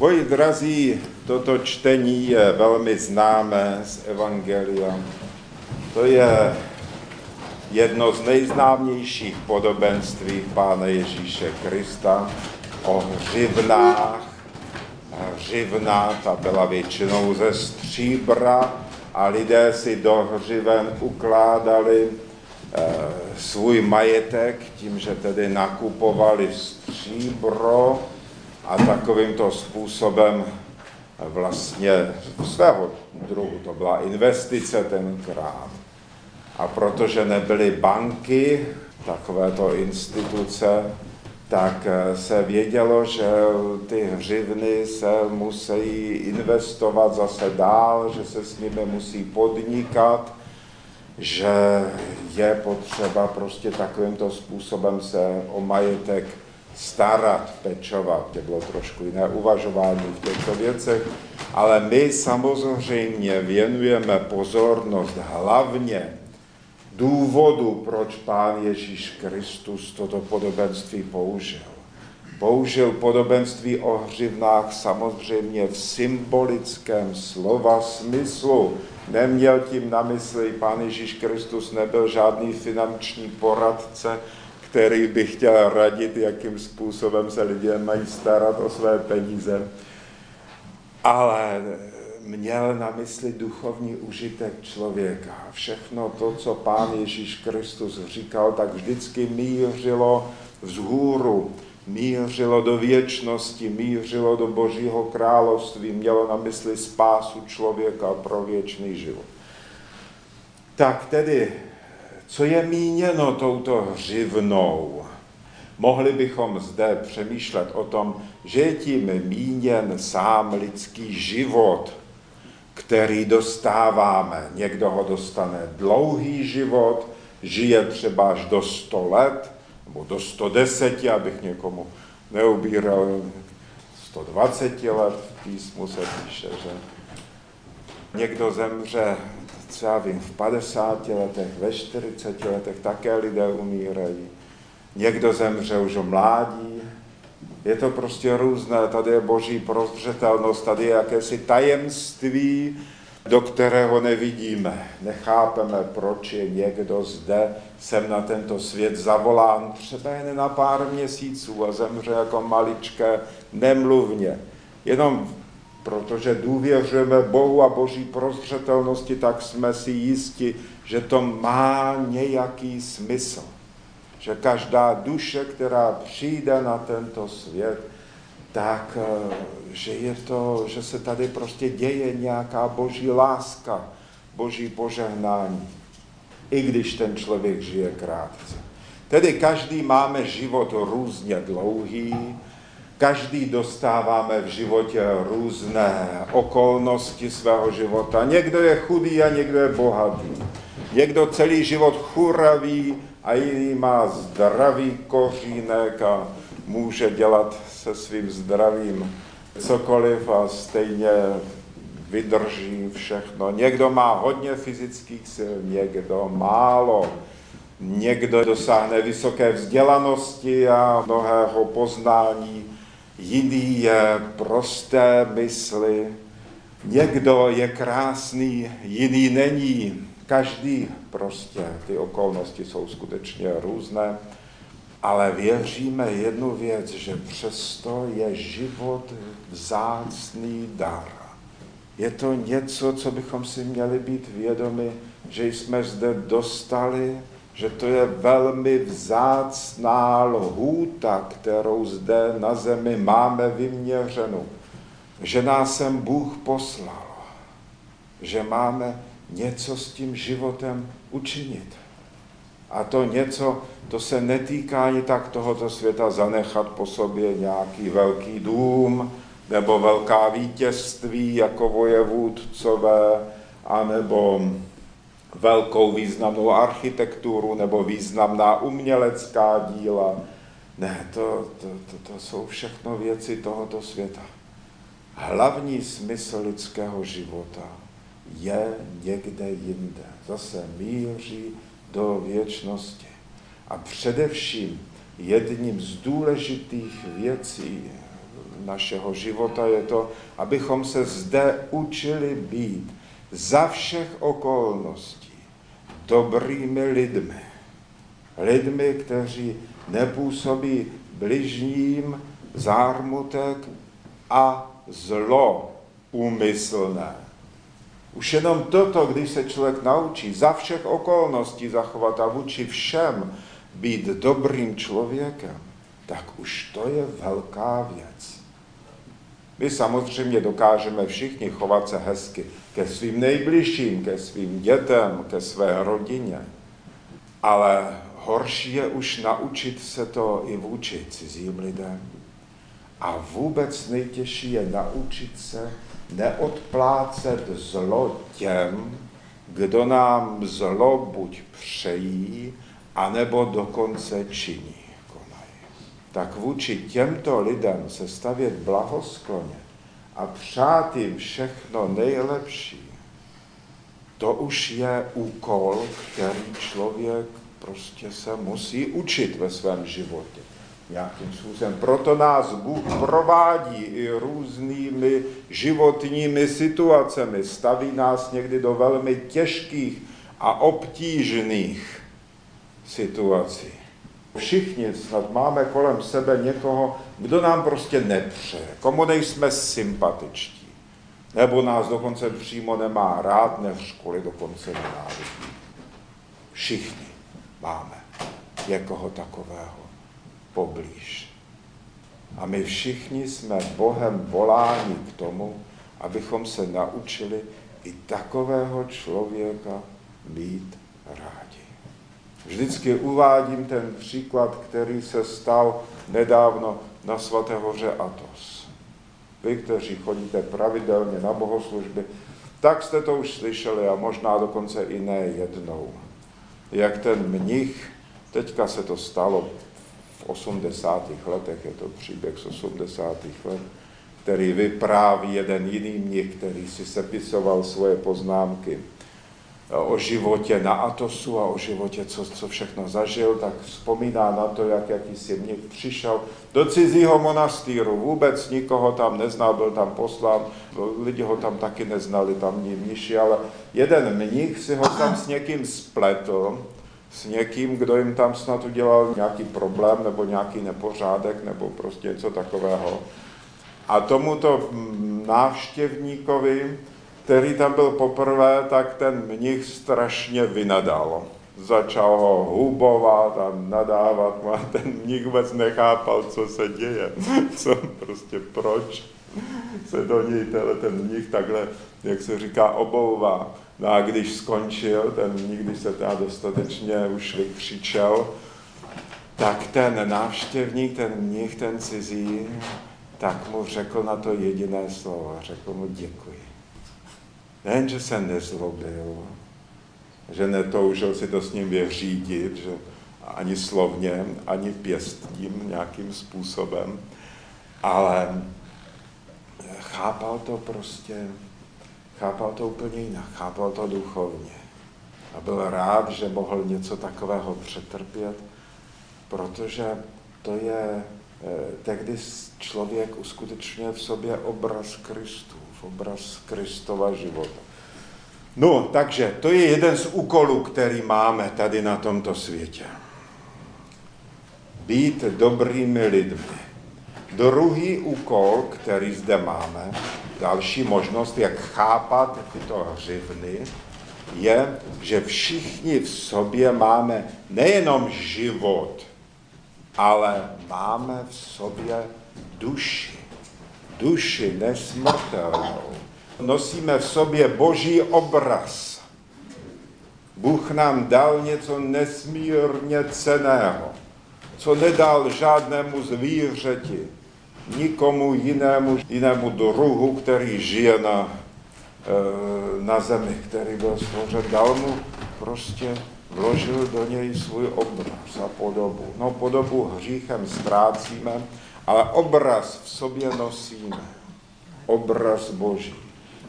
Moji drazí, toto čtení je velmi známé z Evangelia. To je jedno z nejznámějších podobenství Pána Ježíše Krista o hřivnách. Hřivna ta byla většinou ze stříbra a lidé si do hřiven ukládali e, svůj majetek tím, že tedy nakupovali stříbro a takovýmto způsobem vlastně svého druhu to byla investice tenkrát. A protože nebyly banky, takovéto instituce, tak se vědělo, že ty hřivny se musí investovat zase dál, že se s nimi musí podnikat, že je potřeba prostě takovýmto způsobem se o majetek starat, pečovat. To bylo trošku jiné uvažování v těchto věcech, ale my samozřejmě věnujeme pozornost hlavně důvodu, proč Pán Ježíš Kristus toto podobenství použil. Použil podobenství o hřivnách samozřejmě v symbolickém slova smyslu. Neměl tím na mysli, Pán Ježíš Kristus nebyl žádný finanční poradce, který by chtěl radit, jakým způsobem se lidé mají starat o své peníze. Ale měl na mysli duchovní užitek člověka. Všechno to, co pán Ježíš Kristus říkal, tak vždycky mířilo vzhůru, mířilo do věčnosti, mířilo do Božího království, mělo na mysli spásu člověka pro věčný život. Tak tedy co je míněno touto hřivnou? Mohli bychom zde přemýšlet o tom, že je tím míněn sám lidský život, který dostáváme. Někdo ho dostane dlouhý život, žije třeba až do 100 let, nebo do 110, abych někomu neubíral 120 let, v písmu se píše, že někdo zemře já vím, v 50 letech, ve 40 letech také lidé umírají. Někdo zemře už o mládí. Je to prostě různé. Tady je boží prozřetelnost, tady je jakési tajemství, do kterého nevidíme. Nechápeme, proč je někdo zde sem na tento svět zavolán třeba jen na pár měsíců a zemře jako maličké nemluvně. Jenom protože důvěřujeme Bohu a Boží prozřetelnosti, tak jsme si jisti, že to má nějaký smysl. Že každá duše, která přijde na tento svět, tak eh, že, je to, že se tady prostě děje nějaká boží láska, boží požehnání, i když ten člověk žije krátce. Tedy každý máme život různě dlouhý, Každý dostáváme v životě různé okolnosti svého života. Někdo je chudý a někdo je bohatý. Někdo celý život churaví a jiný má zdravý kořínek a může dělat se svým zdravím cokoliv a stejně vydrží všechno. Někdo má hodně fyzických sil, někdo málo. Někdo dosáhne vysoké vzdělanosti a mnohého poznání jiný je prosté mysli, někdo je krásný, jiný není. Každý prostě, ty okolnosti jsou skutečně různé, ale věříme jednu věc, že přesto je život vzácný dar. Je to něco, co bychom si měli být vědomi, že jsme zde dostali že to je velmi vzácná lhůta, kterou zde na zemi máme vyměřenou. Že nás sem Bůh poslal. Že máme něco s tím životem učinit. A to něco, to se netýká ani tak tohoto světa zanechat po sobě nějaký velký dům, nebo velká vítězství jako vojevůdcové, anebo velkou významnou architekturu nebo významná umělecká díla. Ne, to, to, to, to jsou všechno věci tohoto světa. Hlavní smysl lidského života je někde jinde. Zase míří do věčnosti. A především jedním z důležitých věcí našeho života je to, abychom se zde učili být za všech okolností dobrými lidmi. Lidmi, kteří nepůsobí bližním zármutek a zlo úmyslné. Už jenom toto, když se člověk naučí za všech okolností zachovat a vůči všem být dobrým člověkem, tak už to je velká věc. My samozřejmě dokážeme všichni chovat se hezky ke svým nejbližším, ke svým dětem, ke své rodině. Ale horší je už naučit se to i vůči cizím lidem. A vůbec nejtěžší je naučit se neodplácet zlo těm, kdo nám zlo buď přejí, anebo dokonce činí. Tak vůči těmto lidem se stavět blahoskloně a přát jim všechno nejlepší, to už je úkol, který člověk prostě se musí učit ve svém životě nějakým způsobem. Proto nás Bůh provádí i různými životními situacemi, staví nás někdy do velmi těžkých a obtížných situací. Všichni snad máme kolem sebe někoho, kdo nám prostě nepřeje, komu nejsme sympatičtí, nebo nás dokonce přímo nemá rád, nevřkoli dokonce nenávidí. Všichni máme někoho takového poblíž. A my všichni jsme Bohem voláni k tomu, abychom se naučili i takového člověka mít rádi. Vždycky uvádím ten příklad, který se stal nedávno na svaté hoře Atos. Vy, kteří chodíte pravidelně na bohoslužby, tak jste to už slyšeli a možná dokonce i ne jednou. Jak ten mnich, teďka se to stalo v 80. letech, je to příběh z 80. let, který vypráví jeden jiný mnich, který si sepisoval svoje poznámky o životě na Atosu a o životě, co, co všechno zažil, tak vzpomíná na to, jak jakýsi mnich přišel do cizího monastýru, vůbec nikoho tam neznal, byl tam poslán, lidi ho tam taky neznali, tamní mniši, ale jeden mnich si ho tam s někým spletl, s někým, kdo jim tam snad udělal nějaký problém nebo nějaký nepořádek nebo prostě něco takového. A tomuto návštěvníkovi, který tam byl poprvé, tak ten mnich strašně vynadal. Začal ho hubovat a nadávat a ten mnich vůbec nechápal, co se děje, co prostě proč se do něj ten mnich takhle, jak se říká, obouvá. No a když skončil, ten nikdy se teda dostatečně už vykřičel, tak ten návštěvník, ten mnich, ten cizí, tak mu řekl na to jediné slovo. Řekl mu děkuji. Nejen, že se nezlobil, že netoužil si to s ním vyřídit, že ani slovně, ani pěstím nějakým způsobem, ale chápal to prostě chápal to úplně jinak, chápal to duchovně. A byl rád, že mohl něco takového přetrpět, protože to je, eh, tehdy člověk uskutečňuje v sobě obraz Kristův, obraz Kristova života. No, takže to je jeden z úkolů, který máme tady na tomto světě. Být dobrými lidmi. Druhý úkol, který zde máme, další možnost, jak chápat tyto hřivny, je, že všichni v sobě máme nejenom život, ale máme v sobě duši. Duši nesmrtelnou. Nosíme v sobě boží obraz. Bůh nám dal něco nesmírně ceného, co nedal žádnému zvířeti, nikomu jinému, jinému druhu, který žije na, e, na zemi, který byl stvořen, dal mu prostě vložil do něj svůj obraz a podobu. No podobu hříchem ztrácíme, ale obraz v sobě nosíme. Obraz Boží.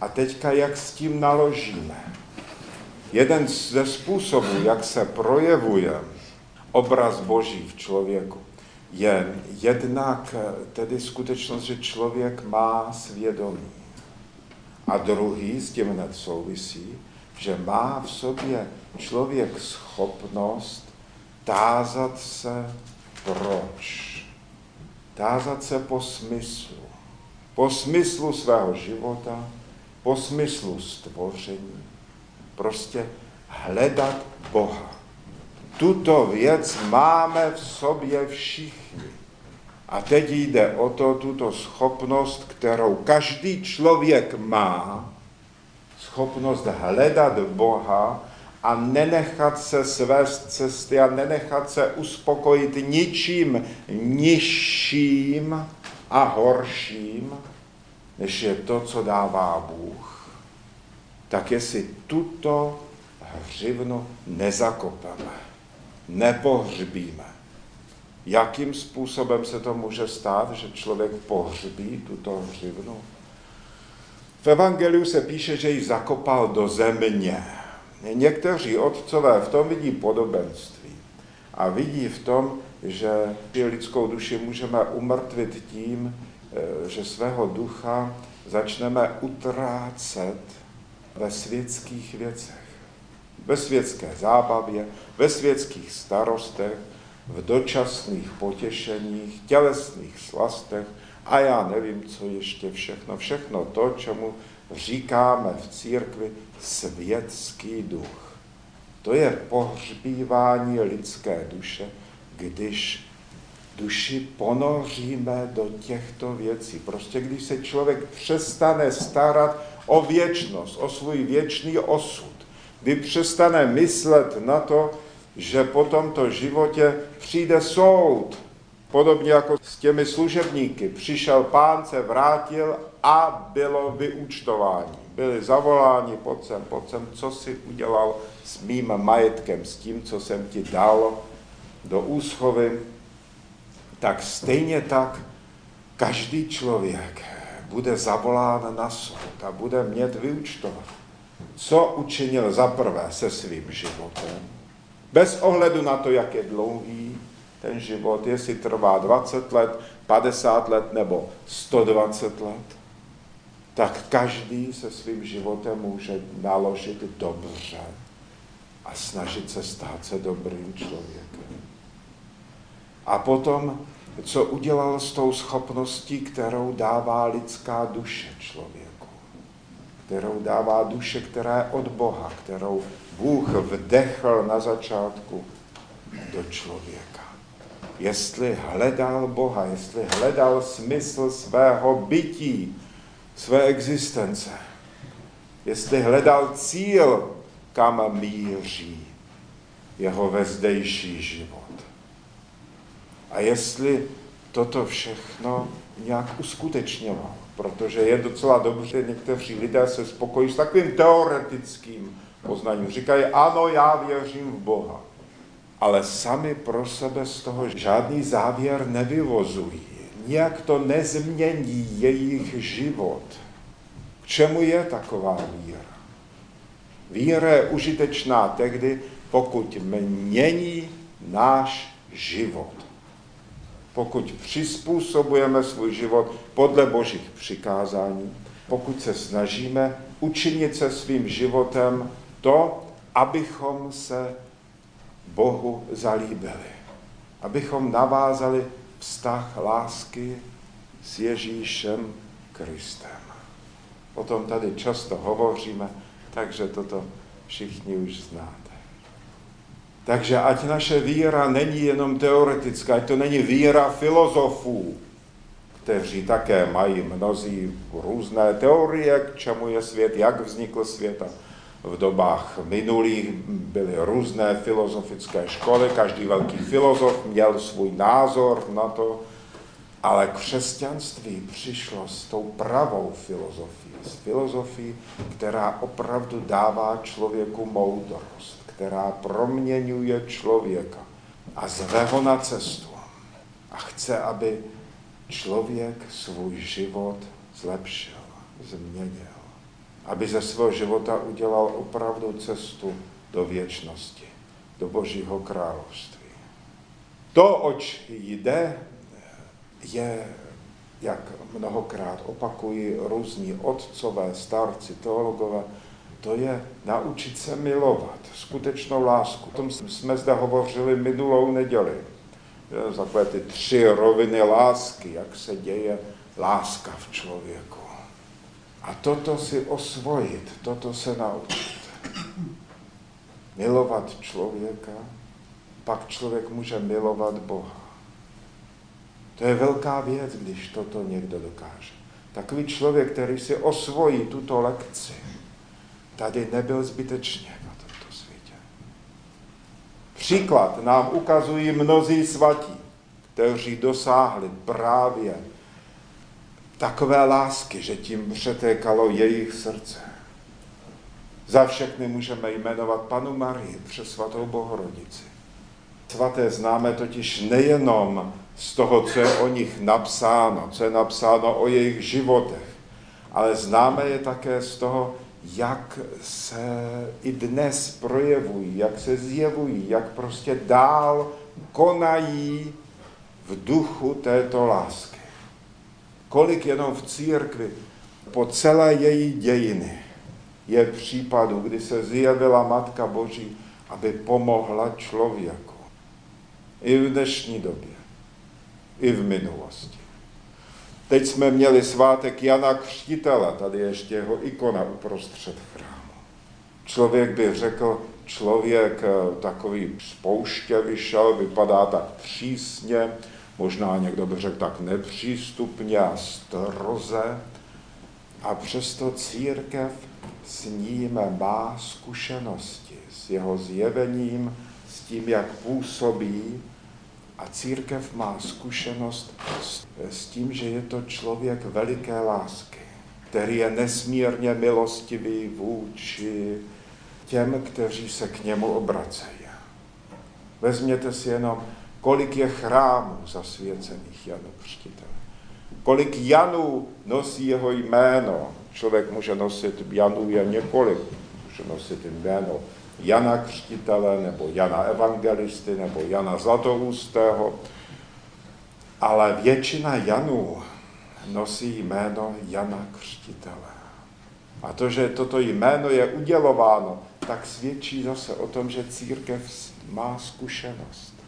A teďka jak s tím naložíme? Jeden ze způsobů, jak se projevuje obraz Boží v člověku, je jednak tedy skutečnost, že člověk má svědomí. A druhý s tím hned souvisí, že má v sobě člověk schopnost tázat se proč. Tázat se po smyslu. Po smyslu svého života, po smyslu stvoření. Prostě hledat Boha. Tuto věc máme v sobě všichni. A teď jde o to, tuto schopnost, kterou každý člověk má, schopnost hledat Boha a nenechat se svést cesty a nenechat se uspokojit ničím nižším a horším, než je to, co dává Bůh, tak jestli tuto hřivnu nezakopeme, nepohřbíme, jakým způsobem se to může stát, že člověk pohřbí tuto hřivnu? V Evangeliu se píše, že ji zakopal do země. Někteří otcové v tom vidí podobenství a vidí v tom, že lidskou duši můžeme umrtvit tím, eh, že svého ducha začneme utrácet ve světských věcech. Ve světské zábavě, ve světských starostech, v dočasných potěšeních, tělesných slastech a já nevím, co ještě všechno. Všechno to, čemu říkáme v církvi světský duch. To je pohřbívání lidské duše, když duši ponoříme do těchto věcí. Prostě když se člověk přestane starat o věčnost, o svůj věčný osud, kdy přestane myslet na to, že po tomto životě přijde soud, podobně jako s těmi služebníky. Přišel pán, se vrátil a bylo vyúčtování. Byli zavoláni, pojď sem, co si udělal s mým majetkem, s tím, co jsem ti dal do úschovy, tak stejně tak každý člověk bude zavolán na soud a bude mět vyučtovat, co učinil zaprvé se svým životem, bez ohledu na to, jak je dlouhý ten život, jestli trvá 20 let, 50 let nebo 120 let, tak každý se svým životem může naložit dobře a snažit se stát se dobrým člověkem. A potom, co udělal s tou schopností, kterou dává lidská duše člověku. Kterou dává duše, která je od Boha, kterou Bůh vdechl na začátku do člověka. Jestli hledal Boha, jestli hledal smysl svého bytí, své existence, jestli hledal cíl, kam míří jeho vezdejší život. A jestli toto všechno nějak uskutečňoval, protože je docela dobře, někteří lidé se spokojí s takovým teoretickým poznaním. Říkají, ano, já věřím v Boha, ale sami pro sebe z toho žádný závěr nevyvozují nijak to nezmění jejich život. K čemu je taková víra? Víra je užitečná tehdy, pokud mění náš život. Pokud přizpůsobujeme svůj život podle božích přikázání, pokud se snažíme učinit se svým životem to, abychom se Bohu zalíbili, abychom navázali vztah lásky s Ježíšem Kristem. O tom tady často hovoříme, takže toto všichni už znáte. Takže ať naše víra není jenom teoretická, ať to není víra filozofů, kteří také mají mnozí různé teorie, k čemu je svět, jak vznikl svět a v dobách minulých byly různé filozofické školy, každý velký filozof měl svůj názor na to, ale křesťanství přišlo s tou pravou filozofií, s filozofií, která opravdu dává člověku moudrost, která proměňuje člověka a zve ho na cestu. A chce, aby člověk svůj život zlepšil, změnil aby ze svého života udělal opravdu cestu do věčnosti, do Božího království. To, oč jde, je, jak mnohokrát opakují různí otcové, starci, teologové, to je naučit se milovat, skutečnou lásku. O tom jsme zde hovořili minulou neděli. Takové ty tři roviny lásky, jak se děje láska v člověku. A toto si osvojit, toto se naučit. Milovat člověka, pak člověk může milovat Boha. To je velká věc, když toto někdo dokáže. Takový člověk, který si osvojí tuto lekci, tady nebyl zbytečně na tomto světě. Příklad nám ukazují mnozí svatí, kteří dosáhli právě takové lásky, že tím přetékalo jejich srdce. Za všechny můžeme jmenovat Panu Marii přes svatou Bohorodici. Svaté známe totiž nejenom z toho, co je o nich napsáno, co je napsáno o jejich životech, ale známe je také z toho, jak se i dnes projevují, jak se zjevují, jak prostě dál konají v duchu této lásky. Kolik jenom v církvi po celé její dějiny je případů, kdy se zjevila Matka Boží, aby pomohla člověku. I v dnešní době, i v minulosti. Teď jsme měli svátek Jana Křtitele, tady ještě jeho ikona uprostřed chrámu. Člověk by řekl, člověk eh, takový z vyšel, vypadá tak přísně, možná někdo by řekl tak nepřístupně a stroze, a přesto církev s ním má zkušenosti, s jeho zjevením, s tím, jak působí, a církev má zkušenost s, tím, že je to člověk veliké lásky, který je nesmírně milostivý vůči těm, kteří se k němu obracejí. Vezměte si jenom, kolik je chrámů zasvěcených Janu Křtitele. Kolik Janů nosí jeho jméno. Člověk může nosit, Janů je několik, může nosit jméno Jana Křtitele, nebo Jana Evangelisty, nebo Jana Zlatoustého, ale většina Janů nosí jméno Jana Křtitele. A to, že toto jméno je udělováno, tak svědčí zase o tom, že církev má zkušenost.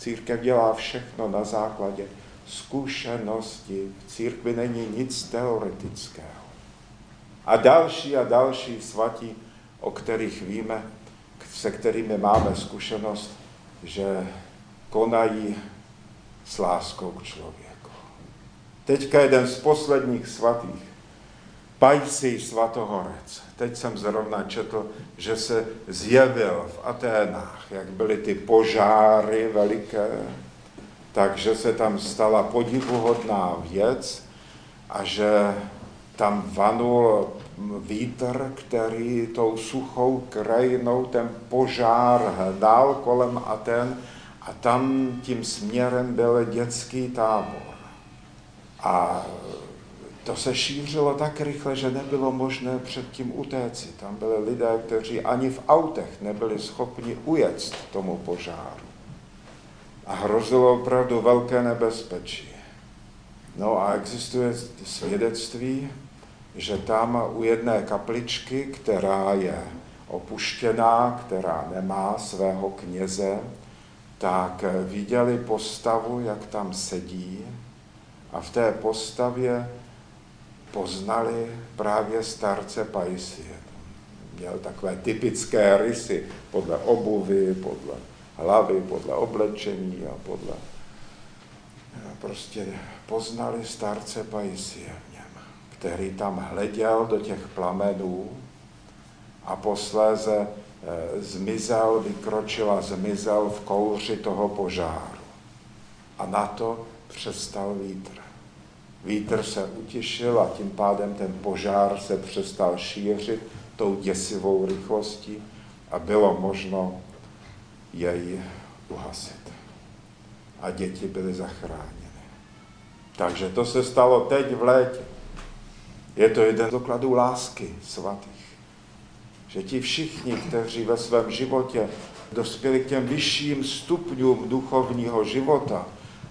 Církev dělá všechno na základě zkušenosti. V církvi není nic teoretického. A další a další svatí o kterých víme, se kterými máme zkušenost, že konají s láskou k člověku. Teďka jeden z posledních svatých, Pajsí svatohorec. Teď jsem zrovna četl, že se zjevil v Aténách, jak byly ty požáry veliké, takže se tam stala podivuhodná věc a že tam vanul vítr, který tou suchou krajinou ten požár hnal kolem Aten a tam tím směrem byl dětský tábor. A to se šířilo tak rychle, že nebylo možné předtím utéci. Tam byli lidé, kteří ani v autech nebyli schopni ujet tomu požáru. A hrozilo opravdu velké nebezpečí. No a existuje svědectví, že tam u jedné kapličky, která je opuštěná, která nemá svého kněze, tak viděli postavu, jak tam sedí a v té postavě poznali právě starce Paisie. Měl takové typické rysy podle obuvy, podle hlavy, podle oblečení a podle... Prostě poznali starce Paisie který tam hleděl do těch plamenů a posléze e, zmizel, vykročil a zmizel v kouři toho požáru. A na to přestal vítr. Vítr se utěšil a tím pádem ten požár se přestal šířit tou děsivou rychlostí a bylo možno jej uhasit. A děti byly zachráněny. Takže to se stalo teď v létě. Je to jeden z dokladů lásky svatých. Že ti všichni, kteří ve svém životě dospěli k těm vyšším stupňům duchovního života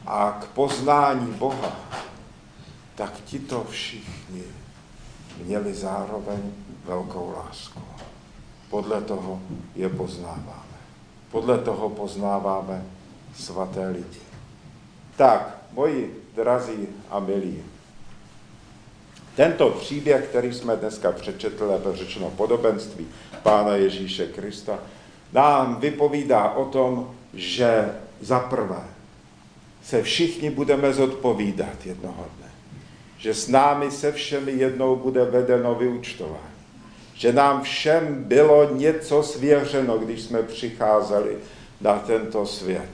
a k poznání Boha, tak ti to všichni měli zároveň velkou lásku. Podle toho je poznáváme. Podle toho poznáváme svaté lidi. Tak, moji drazí a milí, tento příběh, který jsme dneska přečetli, nebo řečeno podobenství Pána Ježíše Krista, nám vypovídá o tom, že za prvé se všichni budeme zodpovídat jednoho dne. Že s námi se všemi jednou bude vedeno vyučtování. Že nám všem bylo něco svěřeno, když jsme přicházeli na tento svět.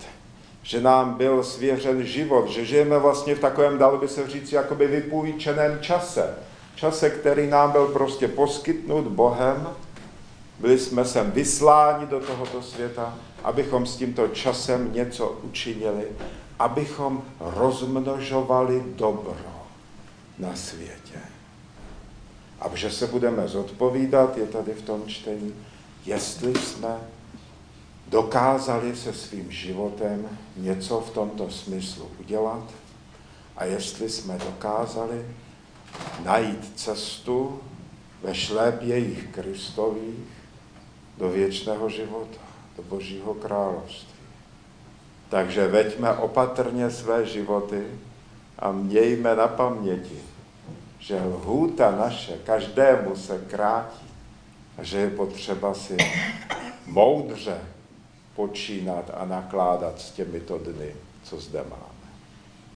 Že nám byl svěřen život, že žijeme vlastně v takovém, dalo by se říct, jakoby vypůjčeném čase. Čase, který nám byl prostě poskytnut Bohem. Byli jsme sem vysláni do tohoto světa, abychom s tímto časem něco učinili, abychom rozmnožovali dobro na světě. A že se budeme zodpovídat, je tady v tom čtení, jestli jsme dokázali se svým životem něco v tomto smyslu udělat a jestli jsme dokázali najít cestu ve šlépějích Kristových do věčného života, do Božího království. Takže veďme opatrně své životy a mějme na paměti, že lhůta naše každému se krátí a že je potřeba si moudře počínat a nakládat s těmito dny, co zde máme.